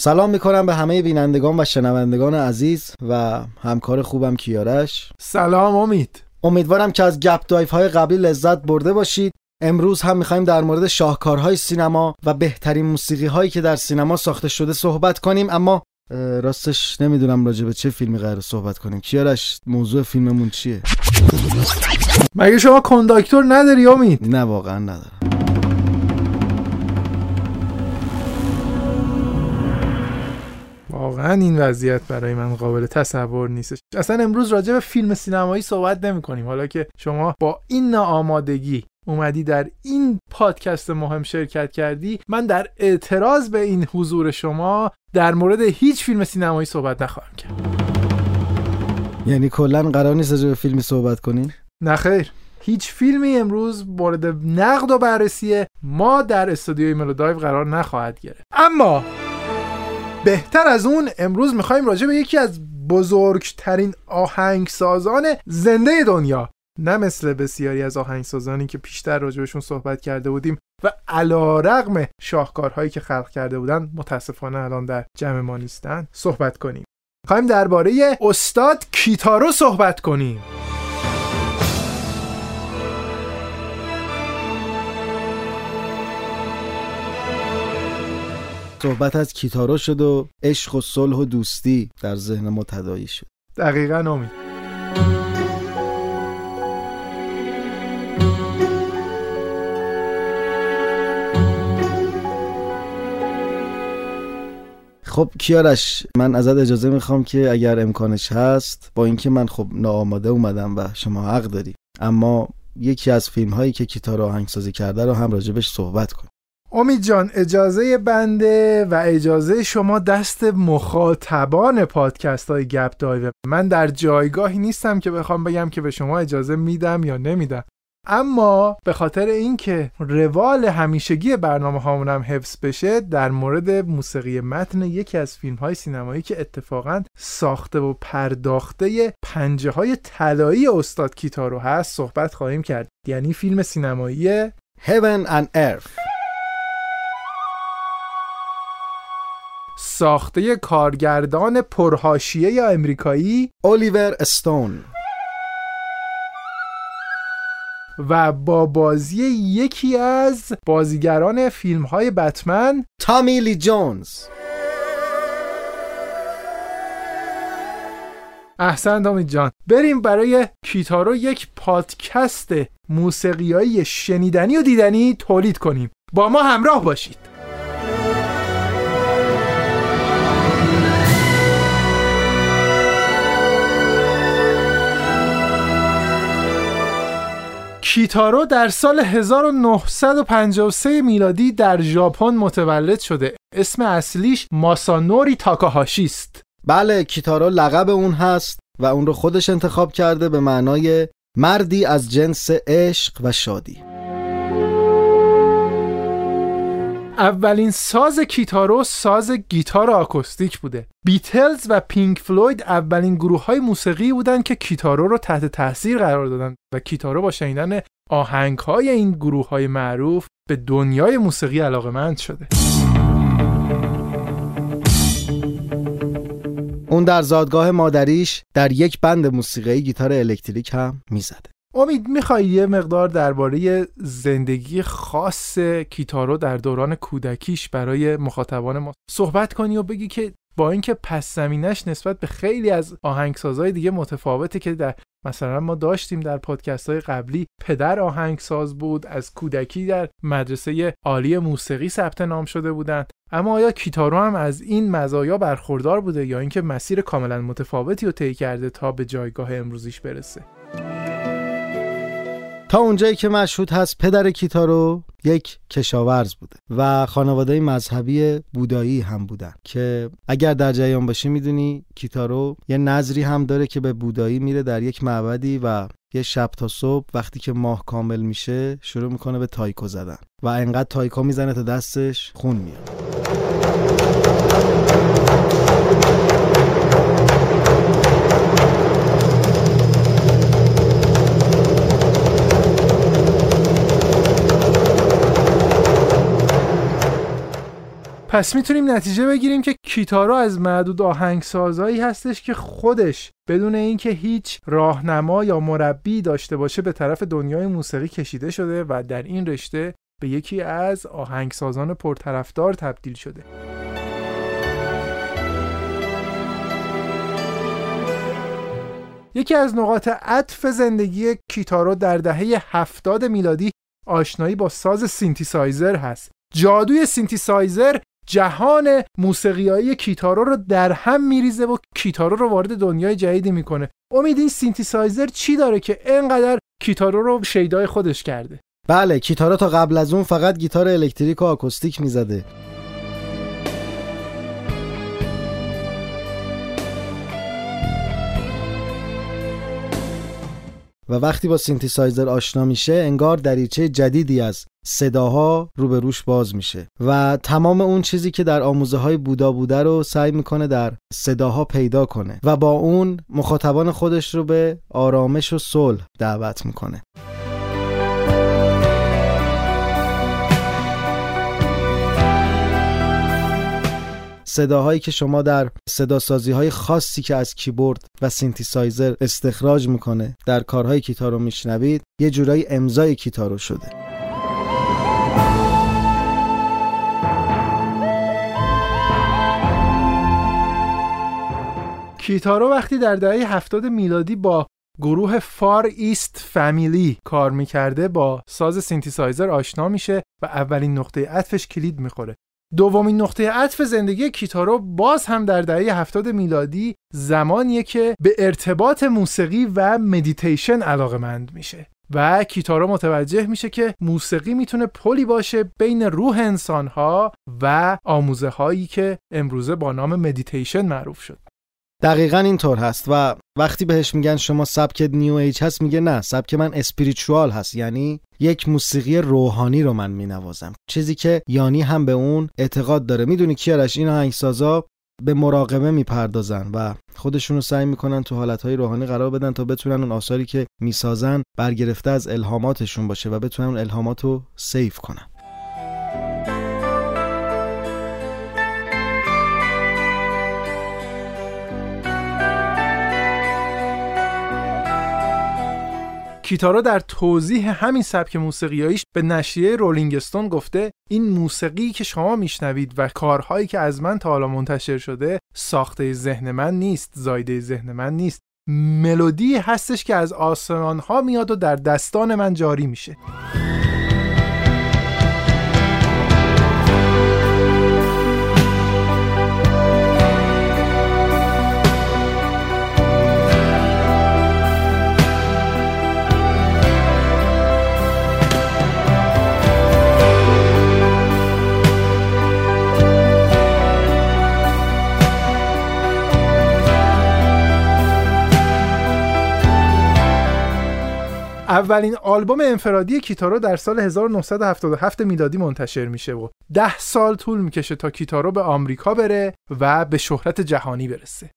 سلام می‌کنم به همه بینندگان و شنوندگان عزیز و همکار خوبم کیارش. سلام امید. امیدوارم که از گپ دایف های قبلی لذت برده باشید. امروز هم می‌خوایم در مورد شاهکارهای سینما و بهترین موسیقی هایی که در سینما ساخته شده صحبت کنیم. اما راستش نمی‌دونم راجع به چه فیلمی قرار صحبت کنیم. کیارش موضوع فیلممون چیه؟ مگه شما کنداکتور نداری امید؟ نه واقعا ندارم. واقعا این وضعیت برای من قابل تصور نیستش. اصلا امروز راجع به فیلم سینمایی صحبت نمی کنیم. حالا که شما با این ناآمادگی اومدی در این پادکست مهم شرکت کردی من در اعتراض به این حضور شما در مورد هیچ فیلم سینمایی صحبت نخواهم کرد. یعنی کلا قرار نیست راجع به فیلمی صحبت کنین نه خیر. هیچ فیلمی امروز مورد نقد و بررسی ما در استودیوی ملودایو قرار نخواهد گرفت. اما بهتر از اون امروز می‌خوایم راجع به یکی از بزرگترین آهنگسازان زنده دنیا نه مثل بسیاری از آهنگسازانی که پیشتر راجبشون صحبت کرده بودیم و علا رقم شاهکارهایی که خلق کرده بودن متاسفانه الان در جمع ما نیستن صحبت کنیم. خواهیم درباره استاد کیتارو صحبت کنیم. صحبت از کیتارو شد و عشق و صلح و دوستی در ذهن ما تدایی شد. دقیقا امید خب کیارش من ازت اجازه می‌خوام که اگر امکانش هست با اینکه من خب ناآماده اومدم و شما حق داری اما یکی از فیلم هایی که کیتارو آهنگسازی کرده رو هم راجبش صحبت کن امید جان اجازه بنده و اجازه شما دست مخاطبان پادکست های گپ دایو. من در جایگاهی نیستم که بخوام بگم که به شما اجازه میدم یا نمیدم. اما به خاطر اینکه روال همیشگی برنامه هامونم حفظ بشه در مورد موسیقی متن یکی از فیلم های سینمایی که اتفاقا ساخته و پرداخته پنجه های طلایی استاد کیتارو هست صحبت خواهیم کرد. یعنی فیلم سینمایی Heaven and Earth. ساخته کارگردان پرهاشیه یا امریکایی الیور استون و با بازی یکی از بازیگران فیلم های بتمن تامی لی جونز احسن دامید جان بریم برای کیتارو یک پادکست موسیقیایی شنیدنی و دیدنی تولید کنیم. با ما همراه باشید. کیتارو در سال 1953 میلادی در ژاپن متولد شده. اسم اصلیش ماسانوری تاکاهاشی است. بله کیتارو لقب اون هست و اون رو خودش انتخاب کرده به معنای مردی از جنس عشق و شادی. اولین ساز کیتارو ساز گیتار آکوستیک بوده. بیتلز و پینک فلوید اولین گروه های موسیقی بودن که کیتارو رو تحت تاثیر قرار دادن و کیتارو با شنیدن آهنگ های این گروه های معروف به دنیای موسیقی علاقه شده. اون در زادگاه مادریش در یک بند موسیقی گیتار الکتریک هم می‌زده امید می‌خوای یه مقدار درباره زندگی خاص کیتارو در دوران کودکیش برای مخاطبان ما صحبت کنی و بگی که با اینکه پس زمینش نسبت به خیلی از آهنگسازهای دیگه متفاوته که در مثلا ما داشتیم در پادکست های قبلی پدر آهنگساز بود از کودکی در مدرسه عالی موسیقی ثبت نام شده بودند. اما آیا کیتارو هم از این مزایا برخوردار بوده یا اینکه مسیر کاملا متفاوتی رو طی کرده تا به جایگاه امروزیش برسه؟ تا اونجایی که مشهود هست پدر کیتارو یک کشاورز بوده و خانواده مذهبی بودایی هم بودن که اگر در جریان باشی می‌دونی کیتارو یه نظری هم داره که به بودایی میره در یک معبدی و یه شب تا صبح وقتی که ماه کامل میشه شروع می‌کنه به تایکو زدن و انقدر تایکو می‌زنه تا دستش خون میاد. پس می‌تونیم نتیجه بگیریم که کیتارو از معدود آهنگسازهایی هستش که خودش بدون اینکه هیچ راهنما یا مربی داشته باشه به طرف دنیای موسیقی کشیده شده و در این رشته به یکی از آهنگسازان پرطرفدار تبدیل شده. یکی از نقاط عطف زندگی کیتارو در دهه هفتاد میلادی آشنایی با ساز سینتیسایزر هست. جادوی سینتیسایزر جهان موسیقیایی کیتارو رو در هم میریزه و کیتارو رو وارد دنیای جدیدی می‌کنه. امید این سینتیسایزر چی داره که انقدر کیتارو رو شیدای خودش کرده؟ بله کیتارو تا قبل از اون فقط گیتار الکتریک و آکوستیک می‌زده. و وقتی با سینتیسایزر آشنا میشه انگار دریچه جدیدی از صداها روبروش باز میشه و تمام اون چیزی که در آموزه های بودا بوده رو سعی می‌کنه در صداها پیدا کنه و با اون مخاطبان خودش رو به آرامش و صلح دعوت می‌کنه. صداهایی که شما در صداسازی های خاصی که از کیبورد و سینتیسایزر استخراج می‌کنه در کارهای کیتارو میشنوید یه جورایی امضای کیتارو شده. کیتارو وقتی در دهه هفتاد میلادی با گروه Far East Family کار می‌کرده با ساز سینتیسایزر آشنا میشه و اولین نقطه عطفش کلید می‌خوره. دومین نقطه عطف زندگی کیتارو باز هم در دهه هفتاد میلادی زمانیه که به ارتباط موسیقی و مدیتیشن علاقه مند میشه و کیتارو متوجه میشه که موسیقی می‌تونه پلی باشه بین روح انسانها و آموزه هایی که امروزه با نام مدیتیشن معروف شد. دقیقا اینطور هست و وقتی بهش میگن شما سبک New Age هست میگه نه سبک من spiritual هست. یعنی یک موسیقی روحانی رو من مینوازم. چیزی که یانی هم به اون اعتقاد داره. می‌دونی کیارش این آهنگسازا به مراقبه می‌پردازن و خودشون رو سعی می‌کنن تو حالتهای روحانی قرار بدن تا بتونن اون آثاری که می‌سازن برگرفته از الهاماتشون باشه و بتونن اون الهامات رو save کنن. کیتارو در توضیح همین سبک موسیقیاییش به نشریه رولینگستون گفته این موسیقی که شما میشنوید و کارهایی که از من تا حالا منتشر شده ساخته ذهن من نیست زایده ذهن من نیست. ملودی هستش که از آسمان ها میاد و در دستان من جاری میشه. اولین آلبوم انفرادی کیتارو در سال 1977 میلادی منتشر میشه و ده سال طول می‌کشه تا کیتارو به آمریکا بره و به شهرت جهانی برسه.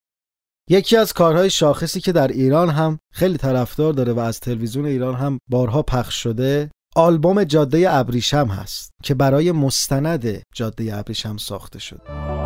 یکی از کارهای شاخصی که در ایران هم خیلی طرفدار داره و از تلویزیون ایران هم بارها پخش شده آلبوم جاده ابریشم هست که برای مستند جاده ابریشم ساخته شده.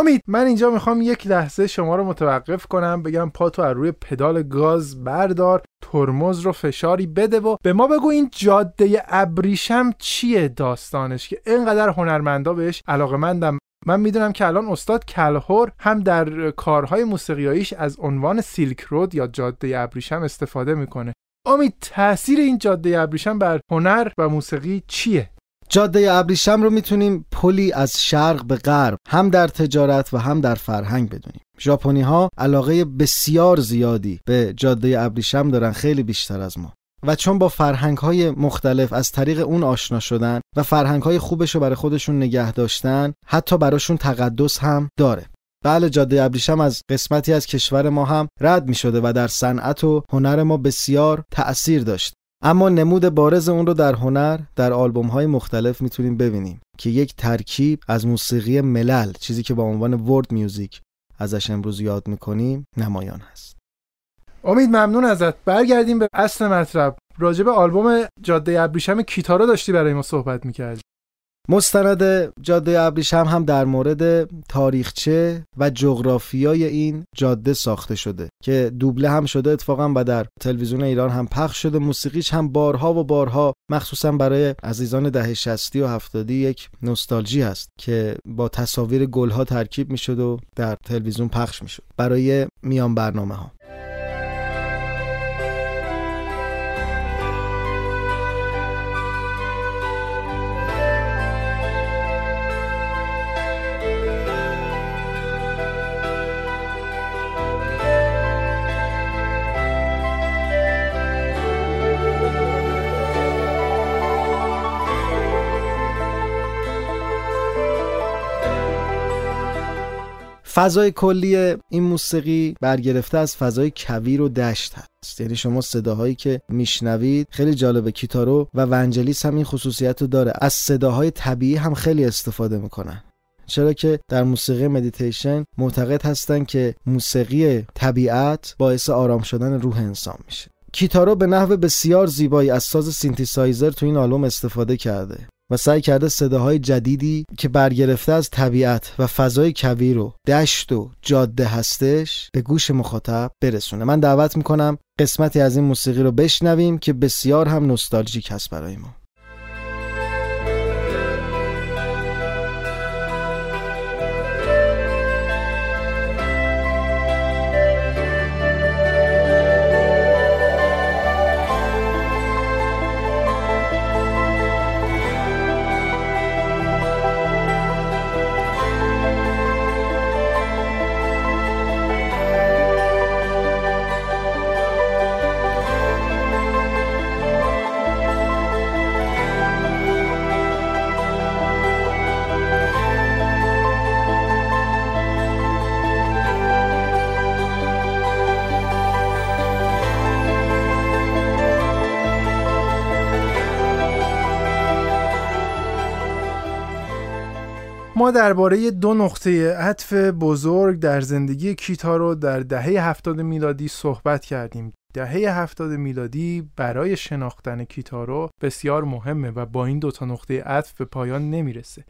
امید من اینجا می‌خوام یک لحظه شما رو متوقف کنم بگم پا تو از روی پدال گاز بردار ترمز رو فشاری بده و به ما بگو این جاده ابریشم چیه داستانش که اینقدر هنرمندا بهش علاقه مندم من می‌دونم که الان استاد کلهور هم در کارهای موسیقیاییش از عنوان سیلک رود یا جاده ابریشم استفاده می‌کنه. امید تاثیر این جاده ابریشم بر هنر و موسیقی چیه؟ جاده ابریشم رو می‌تونیم پلی از شرق به غرب هم در تجارت و هم در فرهنگ بدونیم. ژاپنی ها علاقه بسیار زیادی به جاده ابریشم دارن خیلی بیشتر از ما. و چون با فرهنگ های مختلف از طریق اون آشنا شدن و فرهنگ های خوبش رو برای خودشون نگه داشتن حتی براشون تقدس هم داره. بله جاده ابریشم از قسمتی از کشور ما هم رد می شده و در صنعت و هنر ما بسیار تأثیر داشت. اما نمود بارز اون رو در هنر در آلبوم های مختلف می‌تونیم ببینیم که یک ترکیب از موسیقی ملل چیزی که با عنوان ورد میوزیک ازش امروز یاد می‌کنیم نمایان هست. امید ممنون ازت. برگردیم به اصل مطلب راجب آلبوم جاده ابریشم کیتارو داشتی برای ما صحبت می‌کردی. مستند جاده ابریشم هم در مورد تاریخچه و جغرافیای این جاده ساخته شده که دوبله هم شده اتفاقا و در تلویزیون ایران هم پخش شده. موسیقیش هم بارها و بارها مخصوصا برای عزیزان دهه 60 و 70 یک نوستالژی هست که با تصاویر گلها ترکیب می‌شد و در تلویزیون پخش می‌شد. برای میان برنامه ها فضای کلی این موسیقی برگرفته از فضای کویر و دشت هست. یعنی شما صداهایی که میشنوید خیلی جالبه. کیتارو و ونجلیس هم این خصوصیت رو داره. از صداهای طبیعی هم خیلی استفاده می‌کنن. چرا که در موسیقی مدیتیشن معتقد هستن که موسیقی طبیعت باعث آرام شدن روح انسان میشه. کیتارو به نحو بسیار زیبایی از ساز سینتیسایزر تو این آلبوم استفاده کرده. و سعی کرده صداهای جدیدی که برگرفته از طبیعت و فضای کویر و دشت و جاده هستش به گوش مخاطب برسونه. من دعوت می‌کنم قسمتی از این موسیقی رو بشنویم که بسیار هم نوستالژیک هست برای ما. ما درباره دو نقطه عطف بزرگ در زندگی کیتارو در دهه هفتاد میلادی صحبت کردیم. دهه هفتاد میلادی برای شناختن کیتارو بسیار مهمه و با این دوتا نقطه عطف به پایان نمی‌رسه.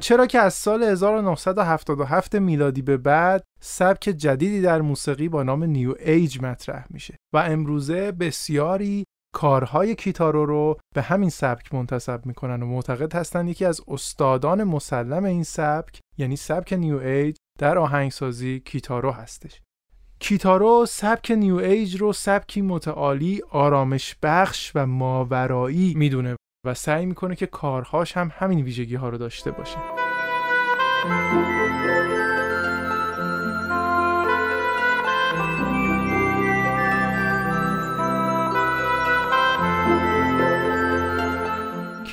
چرا که از سال 1977 میلادی به بعد سبک جدیدی در موسیقی با نام نیو ایج مطرح میشه و امروزه بسیاری کارهای کیتارو رو به همین سبک منتسب می‌کنن و معتقد هستند یکی از استادان مسلم این سبک یعنی سبک New Age در آهنگسازی کیتارو هستش. کیتارو سبک New Age رو سبکی متعالی آرامش بخش و ماورایی می‌دونه و سعی می‌کنه که کارهاش هم همین ویژگی ها رو داشته باشه.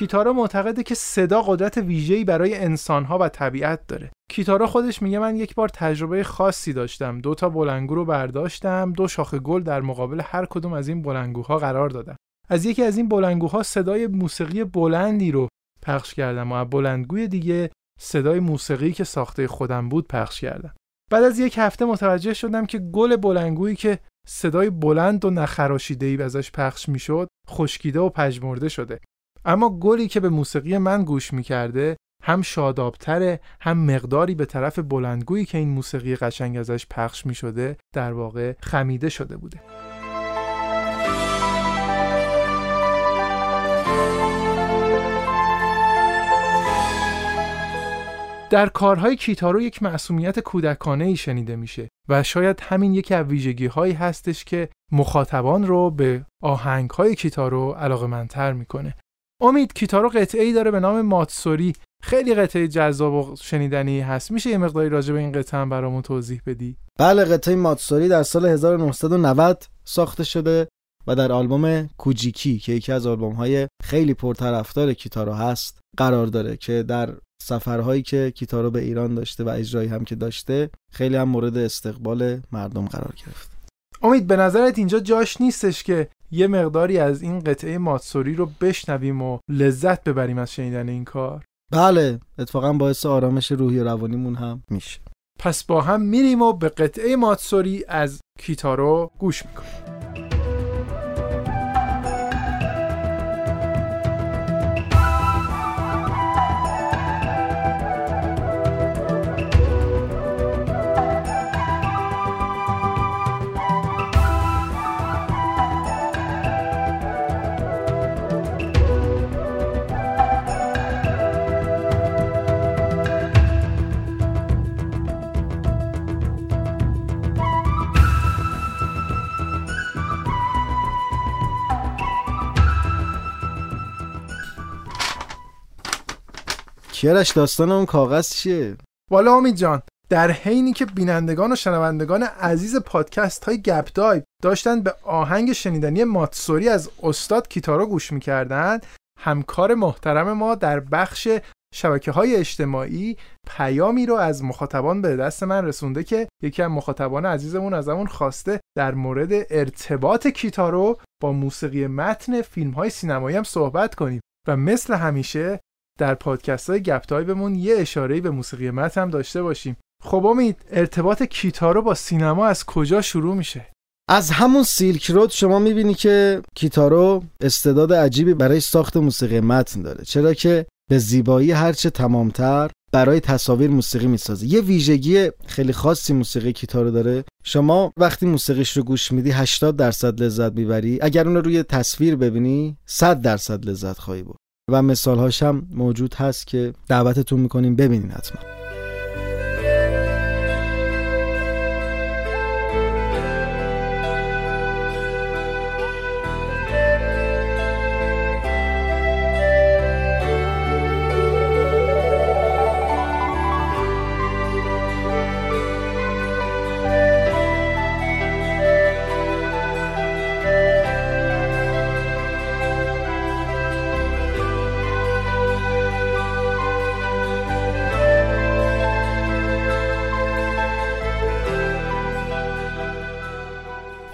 کیتارا معتقده که صدا قدرت ویژه‌ای برای انسانها و طبیعت داره. کیتارا خودش میگه من یک بار تجربه خاصی داشتم. دو تا بلنگو رو برداشتم، دو شاخه گل در مقابل هر کدوم از این بلنگوها قرار دادم. از یکی از این بلنگوها صدای موسیقی بلندی رو پخش کردم و از بلندگوی دیگه صدای موسیقی که ساخته خودم بود پخش کردم. بعد از یک هفته متوجه شدم که گل بلنگویی که صدای بلند و نخراشیده‌ای ازش پخش می‌شد خشکیده و پژمرده شده اما گلی که به موسیقی من گوش می‌کرده هم شادابتره هم مقداری به طرف بلندگویی که این موسیقی قشنگ ازش پخش می شده در واقع خمیده شده بوده. در کارهای کیتارو یک معصومیت کودکانه ای شنیده میشه و شاید همین یکی از ویژگی هایی هستش که مخاطبان رو به آهنگ های کیتارو علاقه منتر می‌کنه. امید کیتارو قطعه ای داره به نام ماتسوری. خیلی قطعه جذاب و شنیدنی هست. میشه یه مقداری راجع به این قطعه هم برامون توضیح بدی؟ بله قطعه ماتسوری در سال 1990 ساخته شده و در آلبوم کوجیکی که یکی از آلبوم های خیلی پرطرفدار کیتارو هست قرار داره که در سفرهایی که کیتارو به ایران داشته و اجرایی هم که داشته خیلی هم مورد استقبال مردم قرار گرفت. امید به نظرت اینجا جاش نیستش که یه مقداری از این قطعه ماتسوری رو بشنویم و لذت ببریم از شنیدن این کار. بله اتفاقا باعث آرامش روحی و روانیمون هم میشه. پس با هم میریم و به قطعه ماتسوری از کیتارو گوش می‌کنیم. کیارش داستان اون کاغذ چیه؟ والا امید جان در حینی که بینندگان و شنوندگان عزیز پادکست های گپ دایو داشتن به آهنگ شنیدنی ماتسوری از استاد کیتارو گوش می‌کردن همکار محترم ما در بخش شبکه های اجتماعی پیامی رو از مخاطبان به دست من رسونده که یکی از مخاطبان عزیزمون از همون خواسته در مورد ارتباط کیتارو با موسیقی متن فیلم های سینمایی هم صحبت کنیم و مثل همیشه در پادکست های گپ بمون یه اشاره به موسیقی متن هم داشته باشیم. خب امید ارتباط کیتارو با سینما از کجا شروع میشه؟ از همون سیلک رود شما می‌بینی که کیتارو استعداد عجیبی برای ساخت موسیقی متن داره. چرا که به زیبایی هرچه تمامتر برای تصاویر موسیقی می‌سازه. یه ویژگی خیلی خاصی موسیقی کیتارو داره. شما وقتی موسیقیش رو گوش میدی 80 درصد لذت می‌بری. اگر اون رو روی تصویر ببینی 100 درصد لذت خواهی بود و مثال هم موجود هست که دعوتتون می‌کنیم ببینین حتما.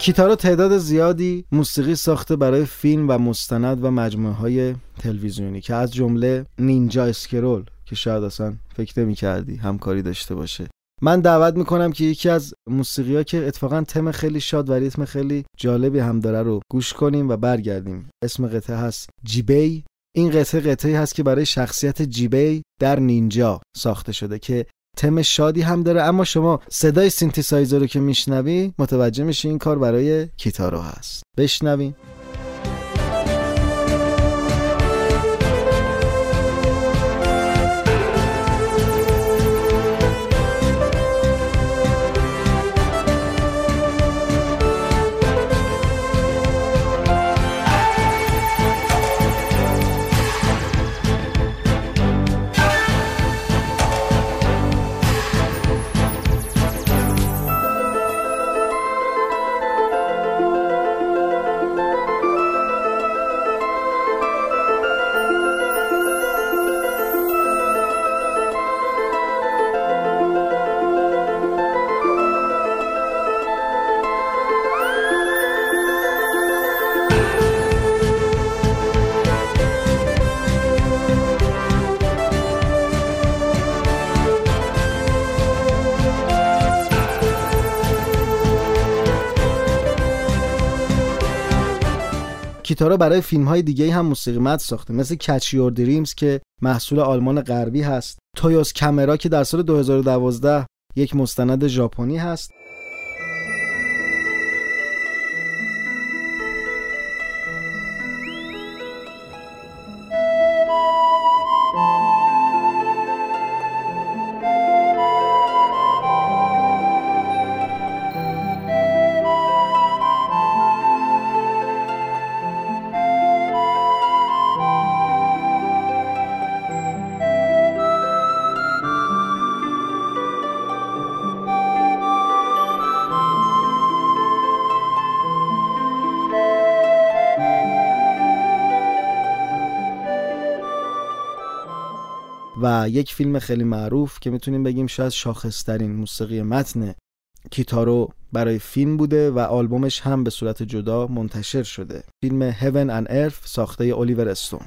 کیتارو تعداد زیادی موسیقی ساخته برای فیلم و مستند و مجموعه های تلویزیونی که از جمله Ninja Scroll که شاید اصلا فکر نمی کردی همکاری داشته باشه. من دعوت می‌کنم که یکی از موسیقی ها که اتفاقا تم خیلی شاد و ریتم خیلی جالبی هم داره رو گوش کنیم و برگردیم. اسم قطعه هست جیبی. این قطعه قطعه هست که برای شخصیت جیبی در نینجا ساخته شده که تم شادی هم داره. اما شما صدای سینتیسایزر رو که میشنوی متوجه میشی این کار برای کیتارو هست. بشنوین کیتارا برای فیلم های دیگه هم موسیقی مد ساخته. مثل کچیور دریمز که محصول آلمان غربی هست. تویوس کامرا که در سال 2012 یک مستند ژاپنی هست. و یک فیلم خیلی معروف که می‌تونیم بگیم شاید شاخصترین موسیقی متن کیتارو برای فیلم بوده و آلبومش هم به صورت جدا منتشر شده. فیلم Heaven and Earth ساخته الیور استون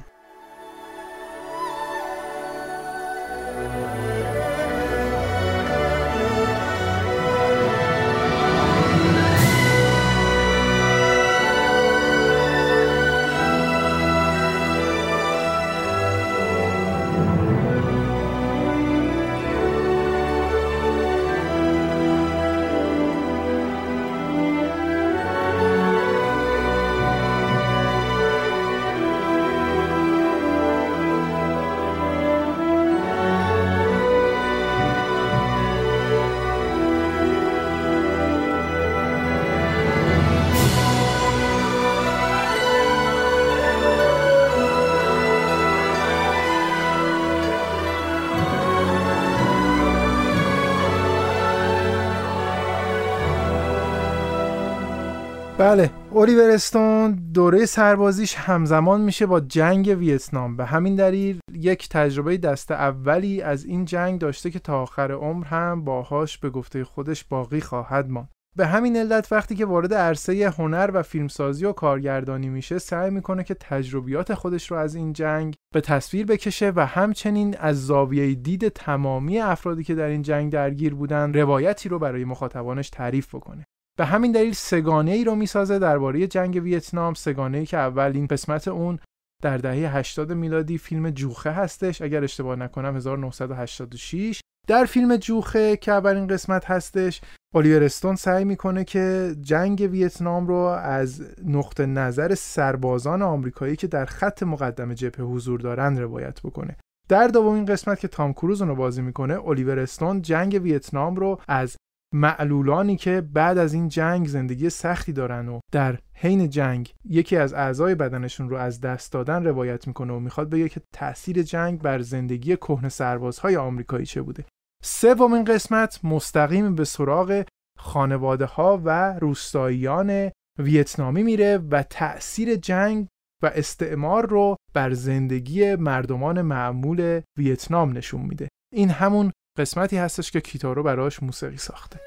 اولیور استون دوره سربازیش همزمان میشه با جنگ ویتنام. به همین دلیل یک تجربه دست اولی از این جنگ داشته که تا آخر عمر هم باهاش به گفته خودش باقی خواهد ماند. به همین علت وقتی که وارد عرصه هنر و فیلمسازی و کارگردانی میشه سعی می‌کنه که تجربیات خودش رو از این جنگ به تصویر بکشه و همچنین از زاویه دید تمامی افرادی که در این جنگ درگیر بودن روایتی رو برای مخاطبانش تعریف بکنه. به همین دلیل سگانه ای رو می‌سازه درباره جنگ ویتنام. سگانه ای که اول این قسمت اون در دهه 80 میلادی فیلم جوخه هستش. اگر اشتباه نکنم 1986 در فیلم جوخه که اولین قسمت هستش الیور استون سعی می‌کنه که جنگ ویتنام رو از نقطه نظر سربازان آمریکایی که در خط مقدم جبهه حضور دارند روایت بکنه. در دومین قسمت که تام کروز رو بازی می‌کنه الیور استون جنگ ویتنام رو از معلولانی که بعد از این جنگ زندگی سختی دارن و در حین جنگ یکی از اعضای بدنشون رو از دست دادن روایت می‌کنه و می‌خواد بگه که تاثیر جنگ بر زندگی کهنه سربازهای آمریکایی چه بوده. سومین قسمت مستقیم به سراغ خانواده ها و روستاییان ویتنامی میره و تأثیر جنگ و استعمار رو بر زندگی مردمان معمول ویتنام نشون میده. این همون قسمتی هستش که کیتارو براش موسیقی ساخته.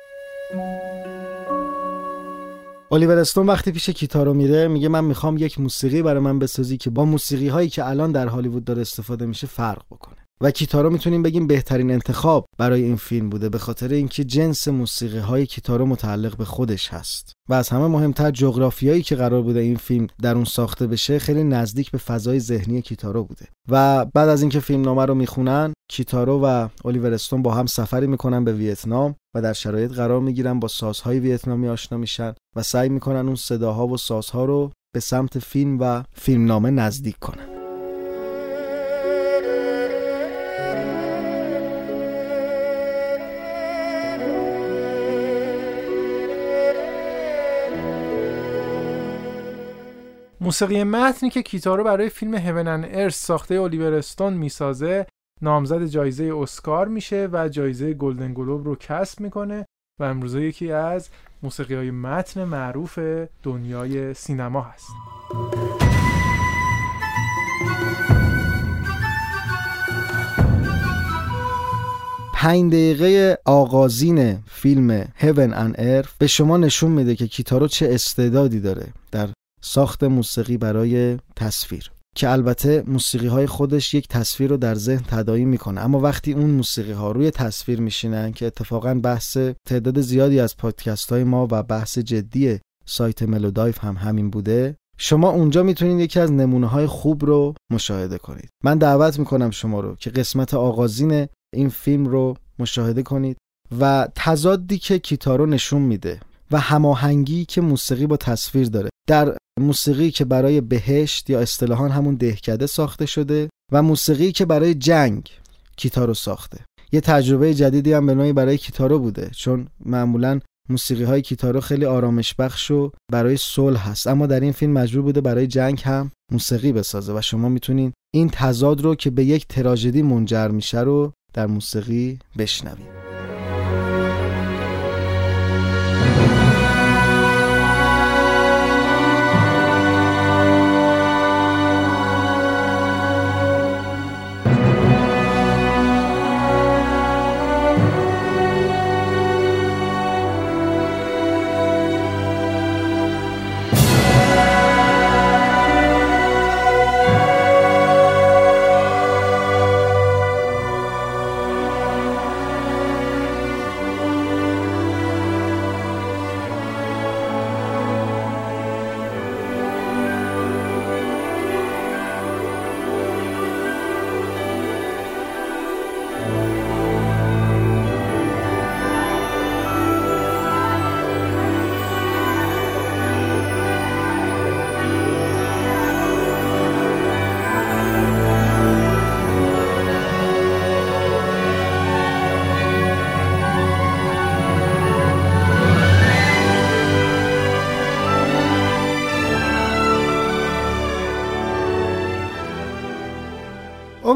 الیور استون وقتی پیش کیتارو میره میگه من می‌خوام یک موسیقی برای من بسازی که با موسیقی هایی که الان در هالیوود داره استفاده میشه فرق بکنه. و کیتارو می‌تونیم بگیم بهترین انتخاب برای این فیلم بوده به خاطر اینکه جنس موسیقی های کیتارو متعلق به خودش هست. و از همه مهمتر جغرافیایی که قرار بوده این فیلم در اون ساخته بشه خیلی نزدیک به فضای ذهنی کیتارو بوده. و بعد از اینکه فیلم نامه رو می‌خونن کیتارو و الیور استون با هم سفری می‌کنن به ویتنام و در شرایط قرار می‌گیرن با سازهای ویتنامی آشنا میشن و سعی می‌کنن اون صداها و سازها رو به سمت فیلم و فیلمنامه نزدیک کنن. موسیقی متنی که کیتارو برای فیلم هیون ان ارث ساخته الیور استون می‌سازه نامزد جایزه اسکار میشه و جایزه گلدن گلوب رو کسب می‌کنه و امروزه یکی از موسیقی های متن معروف دنیای سینما هست. پنج دقیقه آغازین فیلم Heaven and Earth به شما نشون میده که کیتارو چه استعدادی داره در ساخت موسیقی برای تصویر که البته موسیقی های خودش یک تصویر رو در ذهن تدایی می‌کنه. اما وقتی اون موسیقی ها روی تصویر میشینن که اتفاقا بحث تعداد زیادی از پادکست های ما و بحث جدی سایت ملودایف هم همین بوده شما اونجا می‌تونید یکی از نمونه های خوب رو مشاهده کنید. من دعوت می‌کنم شما رو که قسمت آغازین این فیلم رو مشاهده کنید و تضادی که کیتارو نشون میده. و هماهنگی که موسیقی با تصویر داره. در موسیقی که برای بهشت یا اصطلاحا همون دهکده ساخته شده و موسیقی که برای جنگ کیتارو ساخته. یه تجربه جدیدی هم به نوعی برای کیتارو بوده چون معمولا موسیقی های کیتارو خیلی آرامش بخش و برای صلح هست. اما در این فیلم مجبور بوده برای جنگ هم موسیقی بسازه و شما می‌تونین این تضاد رو که به یک تراژدی منجر میشه رو در موسیقی بشنوید.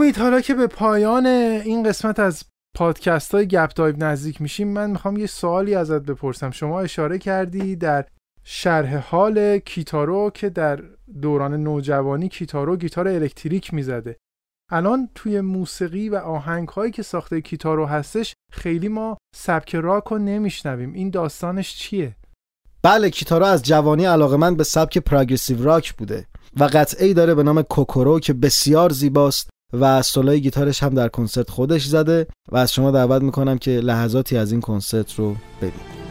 امید حالا که به پایان این قسمت از پادکست های گپ دایو نزدیک میشیم من می‌خوام یه سوالی ازت بپرسم. شما اشاره کردی در شرح حال کیتارو که در دوران نوجوانی کیتارو گیتار الکتریک می‌زده. الان توی موسیقی و آهنگ هایی که ساخته کیتارو هستش خیلی ما سبک راک رو نمیشنویم. این داستانش چیه؟ بله کیتارو از جوانی علاقه‌مند به سبک progressive rock بوده و قطعه ای داره به نام کوکورو که بسیار زیباست. و سولای گیتارش هم در کنسرت خودش زده و از شما دعوت می‌کنم که لحظاتی از این کنسرت رو ببینید.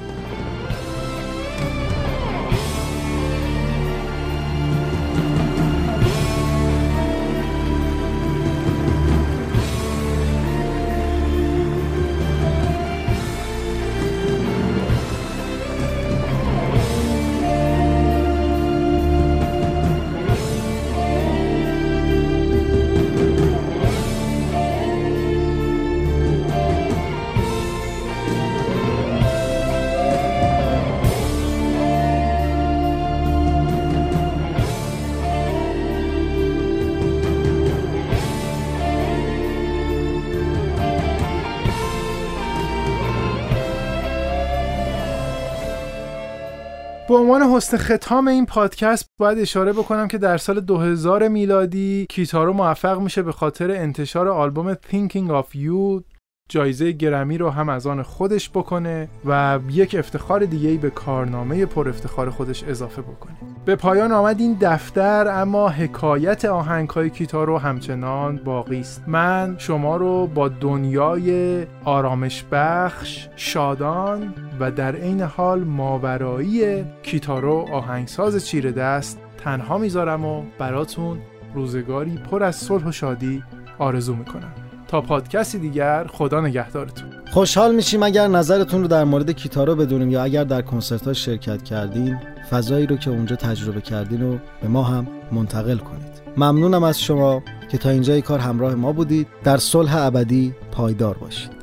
به عنوان حسن ختام این پادکست باید اشاره بکنم که در سال 2000 میلادی کیتارو موفق میشه به خاطر انتشار آلبوم Thinking of You جایزه گرمی رو هم از آن خودش بکنه و یک افتخار دیگه به کارنامه پر افتخار خودش اضافه بکنه. به پایان آمد این دفتر اما حکایت آهنگ های کیتارو همچنان باقی است. من شما رو با دنیای آرامش بخش شادان و در عین حال ماورایی کیتارو آهنگساز چیره دست تنها می‌ذارم و براتون روزگاری پر از صلح و شادی آرزو می‌کنم. تا پادکستی دیگر خدا نگهدارتون. خوشحال میشیم اگر نظرتون رو در مورد کیتارو بدونیم یا اگر در کنسرت ها شرکت کردین فضایی رو که اونجا تجربه کردین رو به ما هم منتقل کنید. ممنونم از شما که تا اینجای کار همراه ما بودید. در صلح ابدی پایدار باشید.